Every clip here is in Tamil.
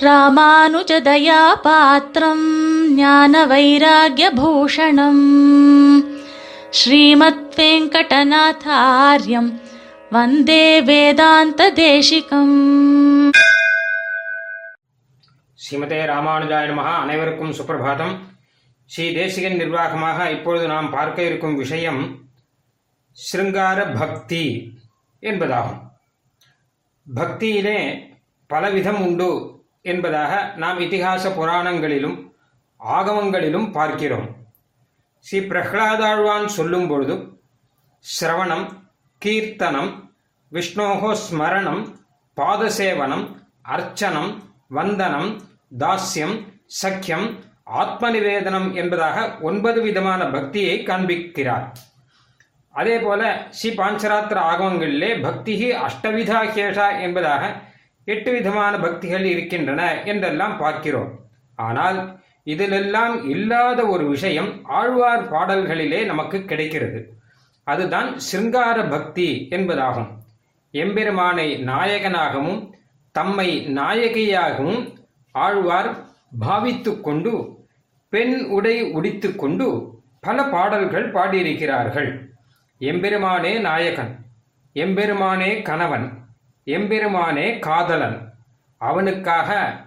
ராமானுஜதயாபாத்திரம் ஞான வைராகியபூஷணம் ஸ்ரீமத் வெங்கடநாதாரியம் வந்தே வேதாந்த தேசிகம் ஸ்ரீமதே ராமானுஜாய நமஹ. அனைவருக்கும் சுப்பிரபாதம். ஸ்ரீ தேசிகன் நிர்வாகமாக இப்பொழுது நாம் பார்க்க இருக்கும் விஷயம் ஸ்ருங்கார பக்தி என்பதாகும். பக்தியிலே பலவிதம் உண்டு. என்பதாக நாம் இத்திகாச புராணங்களிலும் ஆகமங்களிலும் பார்க்கிறோம். ஸ்ரீ பிரஹ்லாதாழ்வான் சொல்லும் பொழுது சிரவணம் கீர்த்தனம் விஷ்ணோகோ ஸ்மரணம் பாதசேவனம் அர்ச்சனம் வந்தனம் தாஸ்யம் சக்கியம் ஆத்மநிவேதனம் என்பதாக ஒன்பது விதமான பக்தியை காண்பிக்கிறார். அதே போல ஸ்ரீ பாஞ்சராத்திர ஆகமங்களிலே பக்தி அஷ்டவிதா கேஷா என்பதாக எட்டு விதமான பக்திகள் இருக்கின்றன என்றெல்லாம் பார்க்கிறோம். ஆனால் இதிலெல்லாம் இல்லாத ஒரு விஷயம் ஆழ்வார் பாடல்களிலே நமக்கு கிடைக்கிறது. அதுதான் சிருங்கார பக்தி என்பதாகும். எம்பெருமானை நாயகனாகவும் தம்மை நாயகியாகவும் ஆழ்வார் பாவித்து கொண்டு பெண் உடை உடித்து கொண்டு பல பாடல்கள் பாடியிருக்கிறார்கள். எம்பெருமானே நாயகன் எம்பெருமானே கணவன் எம்பெருமானே காதலன். அவனுக்காக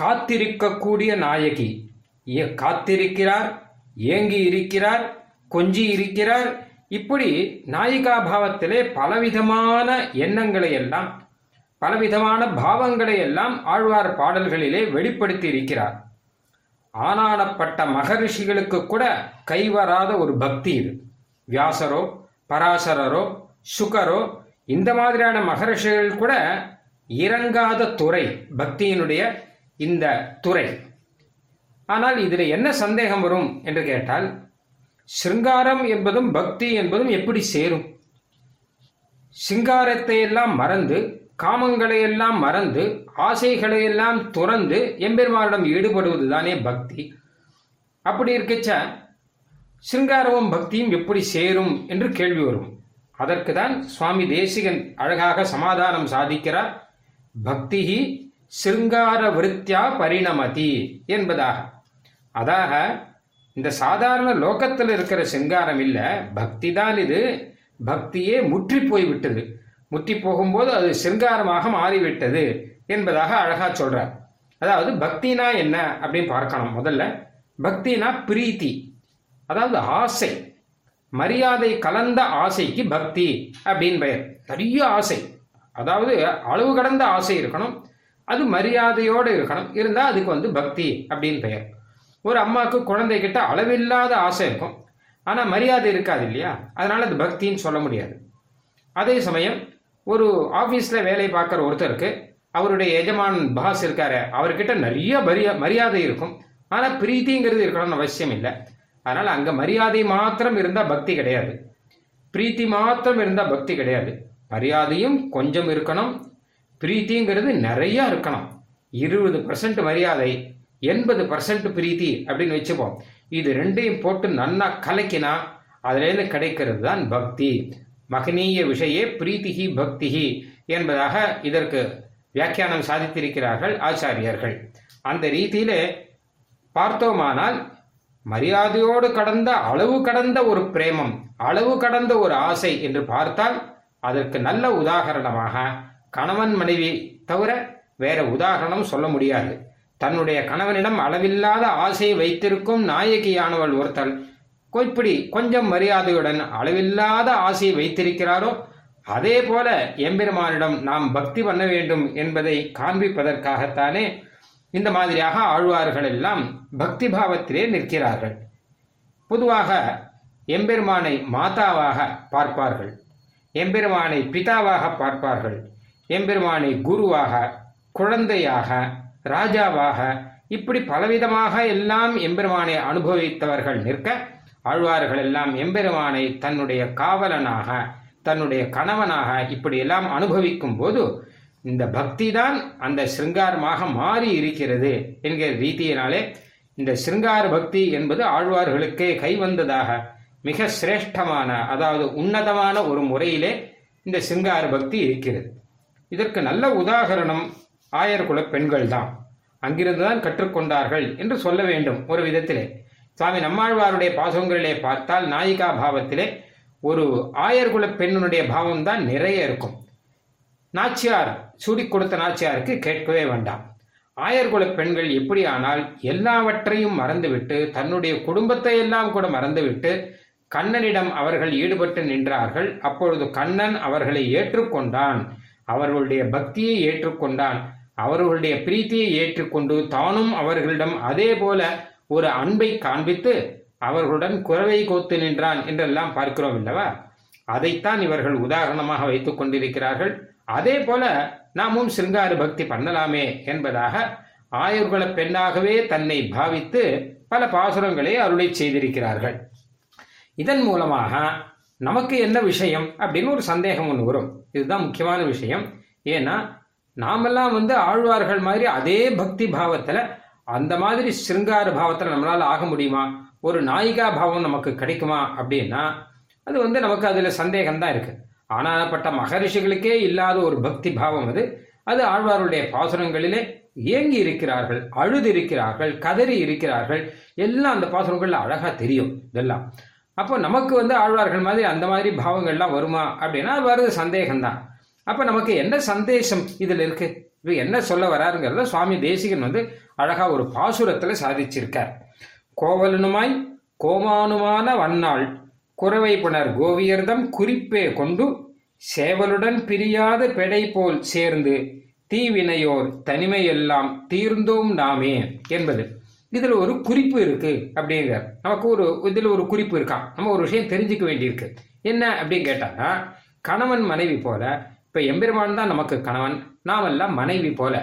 காத்திருக்கக்கூடிய நாயகி. ஏ- காத்திருக்கிறார் ஏங்கி இருக்கிறார் கொஞ்சி இருக்கிறார் இப்படி நாயிகா பாவத்திலே பலவிதமான எண்ணங்களை எல்லாம் பலவிதமான பாவங்களை எல்லாம் ஆழ்வார் பாடல்களிலே வெளிப்படுத்தி இருக்கிறார் ஆனானப்பட்ட மகரிஷிகளுக்கு கூட கைவராத ஒரு பக்தி இது. வியாசரோ பராசரரோ சுகரோ இந்த மாதிரியான மகரிஷிகள் கூட இறங்காத துறை பக்தியினுடைய இந்த துறை. ஆனால் இதில் என்ன சந்தேகம் வரும் என்று கேட்டால் சிருங்காரம் என்பதும் பக்தி என்பதும் எப்படி சேரும்? சிங்காரத்தை எல்லாம் மறந்து காமங்களை எல்லாம் மறந்து ஆசைகளை எல்லாம் துறந்து எம்பெருமானிடம் ஈடுபடுவது தானே பக்தி. அப்படி இருக்கச்ச? சிங்காரமும் பக்தியும் எப்படி சேரும் என்று கேள்வி வரும். அதற்கு தான் சுவாமி தேசிகன் அழகாக சமாதானம் சாதிக்கிறார். பக்தி சிருங்கார விருத்தியா பரிணமதி என்பதாக. அதாக இந்த சாதாரண லோகத்தில் இருக்கிற சிங்காரம் இல்லை பக்தி தான் இது. பக்தியே முற்றி போய்விட்டது. முற்றி போகும்போது அது சிங்காரமாக மாறிவிட்டது என்பதாக அழகா சொல்றார். அதாவது பக்தினா என்ன அப்படின்னு பார்க்கணும் முதல்ல. பக்தினா பிரீத்தி அதாவது ஆசை. மரியாதை கலந்த ஆசைக்கு பக்தி அப்படின்னு பெயர். நிறைய ஆசை. அதாவது அளவு கடந்த ஆசை இருக்கணும். அது மரியாதையோடு இருக்கணும். இருந்தால் அதுக்கு வந்து பக்தி அப்படின்னு பெயர். ஒரு அம்மாவுக்கு குழந்தைகிட்ட அளவில்லாத ஆசை இருக்கும். ஆனால் மரியாதை இருக்காது இல்லையா? அதனால் அது பக்தின்னு சொல்ல முடியாது. அதே சமயம் ஒரு ஆஃபீஸில் வேலை பார்க்குற ஒருத்தருக்கு அவருடைய எஜமான் பாஸ் இருக்காரு. அவர்கிட்ட நிறைய மரியா மரியாதை இருக்கும். ஆனால் பிரீத்திங்கிறது இருக்கணும்னு அவசியம் இல்லை. அதனால் அங்கே மரியாதை மாத்திரம் இருந்தால் பக்தி கிடையாது. பிரீத்தி மாத்திரம் இருந்தால் பக்தி கிடையாது. மரியாதையும் கொஞ்சம் இருக்கணும். பிரீத்திங்கிறது நிறையா இருக்கணும். இருபது பர்சன்ட் மரியாதை எண்பது பர்சன்ட் பிரீத்தி அப்படின்னு வச்சுப்போம். இது ரெண்டையும் போட்டு நன்னா கலக்கினா அதுலேருந்து கிடைக்கிறது தான் பக்தி. மகனீய விஷயே பிரீத்திகி பக்திகி என்பதாக இதற்கு வியாக்கியானம் சாதித்திருக்கிறார்கள் ஆச்சாரியர்கள். அந்த ரீதியிலே பார்த்தோமானால் மரியாதையோடு கடந்த அளவு கடந்த ஒரு பிரேமம் அளவு கடந்த ஒரு ஆசை என்று பார்த்தால் அதற்கு நல்ல உதாகரணமாக கணவன் மனைவி தவிர வேற உதாரணம் சொல்ல முடியாது. தன்னுடைய கணவனிடம் அளவில்லாத ஆசையை வைத்திருக்கும் நாயகியானவள் ஒருத்தல் இப்படி கொஞ்சம் மரியாதையுடன் அளவில்லாத ஆசையை வைத்திருக்கிறாரோ அதே போல எம்பெருமானிடம் நாம் பக்தி பண்ண வேண்டும் என்பதை காண்பிப்பதற்காகத்தானே இந்த மாதிரியாக ஆழ்வார்கள் எல்லாம் பக்தி பாவத்திலே நிற்கிறார்கள். பொதுவாக எம்பெருமானை மாதாவாக பார்ப்பார்கள். எம்பெருமானை பிதாவாக பார்ப்பார்கள். எம்பெருமானை குருவாக குழந்தையாக ராஜாவாக இப்படி பலவிதமாக எல்லாம் எம்பெருமானை அனுபவித்தவர்கள் நிற்க ஆழ்வார்கள் எல்லாம் எம்பெருமானை தன்னுடைய காவலனாக தன்னுடைய கணவனாக இப்படியெல்லாம் அனுபவிக்கும் போது இந்த பக்தி தான் அந்த சிருங்காரமாக மாறி இருக்கிறது என்கிற ரீதியினாலே இந்த சிருங்கார பக்தி என்பது ஆழ்வார்களுக்கே கைவந்ததாக மிக சிரேஷ்டமான அதாவது உன்னதமான ஒரு முறையிலே இந்த சிருங்கார பக்தி இருக்கிறது. இதற்கு நல்ல உதாகரணம் ஆயர்குல பெண்கள் தான். அங்கிருந்து தான் கற்றுக்கொண்டார்கள் என்று சொல்ல வேண்டும் ஒரு விதத்திலே. சுவாமி நம்மாழ்வாருடைய பாசங்களிலே பார்த்தால் நாயிகா பாவத்திலே ஒரு ஆயர்குல பெண்ணுடைய பாவம் தான் நிறைய இருக்கும். நாச்சியார் சூடி கொடுத்த நாச்சியாருக்கு கேட்கவே வேண்டாம். ஆயர்குல பெண்கள் எப்படியானால் எல்லாவற்றையும் மறந்துவிட்டு தன்னுடைய குடும்பத்தை எல்லாம் கூட மறந்துவிட்டு கண்ணனிடம் அவர்கள் ஈடுபட்டு நின்றார்கள். அப்பொழுது கண்ணன் அவர்களை ஏற்றுக்கொண்டான். அவர்களுடைய பக்தியை ஏற்றுக்கொண்டான். அவர்களுடைய பிரீத்தியை ஏற்றுக்கொண்டு தானும் அவர்களிடம் அதே போல ஒரு அன்பை காண்பித்து அவர்களுடன் குறவை கோத்து நின்றான் என்றெல்லாம் பார்க்கிறோம் இல்லவா அதைத்தான் இவர்கள் உதாரணமாக வைத்துக் கொண்டிருக்கிறார்கள். அதே போல நாமும் சிங்கார பக்தி பண்ணலாமே என்பதாக ஆயுர்குல பெண்ணாகவே தன்னை பாவித்து பல பாசுரங்களை அருளை செய்திருக்கிறார்கள். இதன் மூலமாக நமக்கு என்ன விஷயம் அப்படின்னு ஒரு சந்தேகம் ஒன்று வரும். இதுதான் முக்கியமான விஷயம். ஏன்னா நாமெல்லாம் வந்து ஆழ்வார்கள் மாதிரி அதே பக்தி பாவத்தில் அந்த மாதிரி சிருங்கார பாவத்தில் நம்மளால் ஆக முடியுமா? ஒரு நாயிகா பாவம் நமக்கு கிடைக்குமா அப்படின்னா அது வந்து நமக்கு அதில் சந்தேகம் தான் ஆனாப்பட்ட மகரிஷிகளுக்கே இல்லாத ஒரு பக்தி பாவம் அது. அது ஆழ்வாருடைய பாசுரங்களிலே ஏங்கி இருக்கிறார்கள் அழுது இருக்கிறார்கள் கதறி இருக்கிறார்கள். எல்லாம் அந்த பாசுரங்கள்ல அழகா தெரியும் இதெல்லாம். அப்போ நமக்கு வந்து ஆழ்வார்கள் மாதிரி அந்த மாதிரி பாவங்கள்லாம் வருமா அப்படின்னா அது வருது சந்தேகம்தான். அப்போ நமக்கு என்ன சந்தேசம் இதில் இருக்கு? இப்போ என்ன சொல்ல வராருங்கிறத சுவாமி தேசிகன் வந்து அழகா ஒரு பாசுரத்தில் சாதிச்சிருக்கார். கோவலனுமாய் கோமானுமான வண்ணாள் குறவை புனர் கோவியர்தம் குறிப்பே கொண்டு சேவலுடன் பிரியாத பெடை போல் சேர்ந்து தீவினையோர் தனிமையெல்லாம் தீர்ந்தோம் நாமே என்பது. இதில் ஒரு குறிப்பு இருக்கு அப்படிங்கிறார். நமக்கு ஒரு இதில் ஒரு குறிப்பு இருக்கான் நம்ம ஒரு விஷயம் தெரிஞ்சுக்க வேண்டியிருக்கு. என்ன அப்படின்னு கேட்டாங்கன்னா கணவன் மனைவி போல இப்போ எம்பெருமான் தான் நமக்கு கணவன் நாமெல்லாம் மனைவி போல.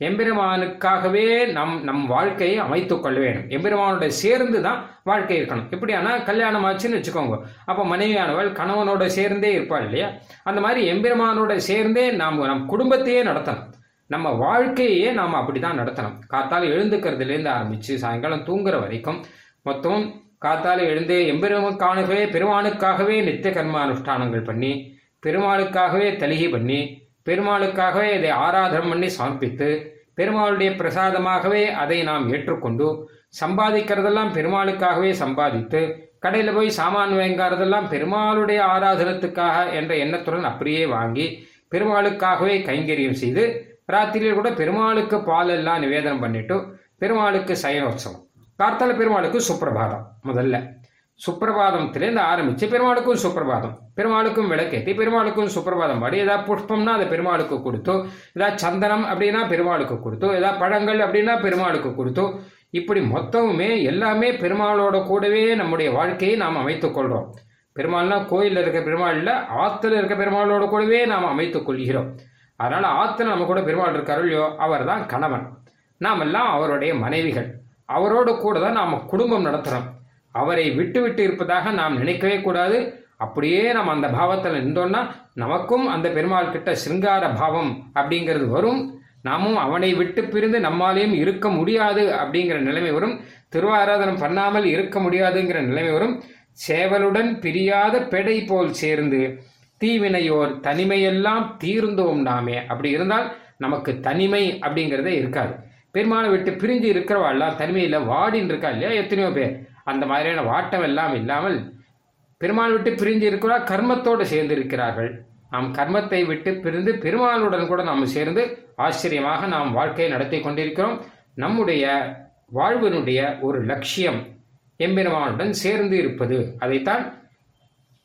எம்பெருமானுக்காகவே நம் நம் வாழ்க்கையை அமைத்து கொள்ள வேண்டும். எம்பெருமானோட சேர்ந்து தான் வாழ்க்கை இருக்கணும். எப்படியானா கல்யாணம் ஆச்சுன்னு வச்சுக்கோங்க. அப்போ மனைவியானவள் கணவனோட சேர்ந்தே இருப்பாள் இல்லையா? அந்த மாதிரி எம்பெருமானோட சேர்ந்தே நாம் நம் குடும்பத்தையே நடத்தணும். நம்ம வாழ்க்கையே நாம் அப்படி தான் நடத்தணும். காத்தால் எழுந்துக்கிறதுலேருந்து ஆரம்பித்து சாயங்காலம் தூங்குற வரைக்கும் மொத்தம் காத்தால் எழுந்து எம்பெருமானுக்காகவே பெருமானுக்காகவே நித்திய கர்ம அனுஷ்டானங்கள் பண்ணி பெருமாளுக்காகவே தலிகை பண்ணி பெருமாளுக்காகவே அதை ஆராதனம் பண்ணி சமர்ப்பித்து பெருமாளுடைய பிரசாதமாகவே அதை நாம் ஏற்றுக்கொண்டு சம்பாதிக்கிறதெல்லாம் பெருமாளுக்காகவே சம்பாதித்து கடையில் போய் சாமான் வாங்காரதெல்லாம் பெருமாளுடைய ஆராதனத்துக்காக என்ற எண்ணத்துடன் அப்படியே வாங்கி பெருமாளுக்காகவே கைங்கரியம் செய்து ராத்திரியில் கூட பெருமாளுக்கு பால் எல்லாம் நிவேதனம் பண்ணிட்டு பெருமாளுக்கு சயனோத்சவம். கார்த்தால பெருமாளுக்கு சுப்பிரபாதம் முதல்ல. சுப்பிரபாதத்திலேருந்து ஆரம்பிச்சு பெருமாளுக்கும் சுப்பிரபாதம் பெருமாளுக்கும் விளக்கேற்றி பெருமாளுக்கும் சுப்பிரபாதம். பாடி ஏதாவது புஷ்பம்னா அதை பெருமாளுக்கு கொடுத்தோ ஏதாவது சந்தனம் அப்படின்னா பெருமாளுக்கு கொடுத்தோ ஏதாவது பழங்கள் அப்படின்னா பெருமாளுக்கு கொடுத்தோ இப்படி மொத்தமுமே எல்லாமே பெருமாளோட கூடவே நம்முடைய வாழ்க்கையை நாம் அமைத்துக் கொள்றோம். பெருமாள்னா கோயிலில் இருக்க பெருமாளில் ஆத்துல இருக்க பெருமாளோட கூடவே நாம் அமைத்துக் கொள்கிறோம். அதனால் ஆத்துல நம்ம கூட பெருமாள் இருக்காரோ இல்லையோ அவர் தான் கணவன். நாமெல்லாம் அவருடைய மனைவிகள். அவரோட கூட தான் நாம் குடும்பம் நடத்துகிறோம் அவரை விட்டு விட்டு இருப்பதாக நாம் நினைக்கவே கூடாது. அப்படியே நம்ம அந்த பாவத்தில் நின்றோன்னா நமக்கும் அந்த பெருமாள் கிட்ட சிருங்கார பாவம் அப்படிங்கிறது வரும். நாமும் அவனை விட்டு பிரிந்து நம்மாலேயும் இருக்க முடியாது அப்படிங்கிற நிலைமை வரும். திருவாராதனம் பண்ணாமல் இருக்க முடியாதுங்கிற நிலைமை வரும். சேவலுடன் பிரியாத பெடை போல் சேர்ந்து தீவினையோர் தனிமையெல்லாம் தீர்ந்தோம் நாமே. அப்படி இருந்தால் நமக்கு தனிமை அப்படிங்கிறதே இருக்காது. பெருமாளை விட்டு பிரிஞ்சு இருக்கிறவாள்லாம் தனிமையில் வாடின்னு இருக்கா இல்லையா எத்தனையோ பேர்? அந்த மாதிரியான வாட்டம் எல்லாம் இல்லாமல் பெருமாள் விட்டு பிரிஞ்சு இருக்கிறார் கர்மத்தோடு சேர்ந்து இருக்கிறார்கள். நாம் கர்மத்தை விட்டு பிரிந்து பெருமாளுடன் கூட நாம் சேர்ந்து ஆச்சரியமாக நாம் வாழ்க்கையை நடத்தி கொண்டிருக்கிறோம். நம்முடைய வாழ்வினுடைய ஒரு லட்சியம் எம்பெருமானுடன் சேர்ந்து இருப்பது. அதைத்தான்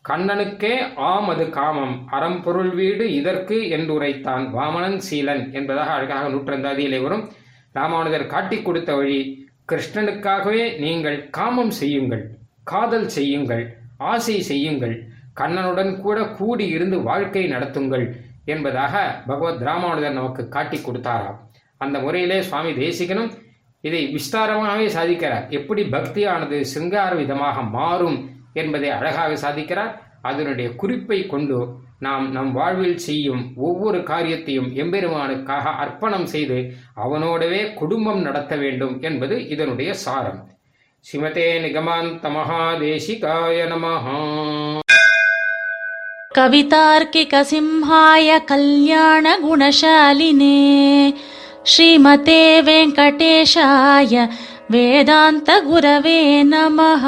கண்ணனுக்கே ஆம் அது காமம். அறம்பொருள் வீடு இதற்கு என்றுரைத்தான். வாமனன் சீலன் என்பதாக அழகாக நூற்றந்தாதியிலே வரும். ராமானுஜர் காட்டிக் கொடுத்த வழி கிருஷ்ணனுக்காகவே நீங்கள் காமம் செய்யுங்கள் காதல் செய்யுங்கள் ஆசை செய்யுங்கள் கண்ணனுடன் கூட கூடி இருந்து வாழ்க்கை நடத்துங்கள் என்பதாக பகவத் ராமானுஜர் நமக்கு காட்டி கொடுத்தாராம். அந்த முறையிலே சுவாமி தேசிகனும் இதை விஸ்தாரமாகவே சாதிக்கிறார். எப்படி பக்தியானது சிங்கார விதமாக மாறும் என்பதை அழகாக சாதிக்கிறார். அதனுடைய குறிப்பை கொண்டு நாம் நம் வாழ்வில் செய்யும் ஒவ்வொரு காரியத்தையும் எம்பெருமானுக்காக அர்ப்பணம் செய்து அவனோடவே குடும்பம் நடத்த வேண்டும் என்பது இதனுடைய சாரம் ஸ்ரீமதே நிகமாந்த மகாதேசிகாய நமஹா कवितार्किकसिंहाय कल्याणगुणशालिने श्रीमते वेङ्कटेशाय वेदान्तगुरवे नमः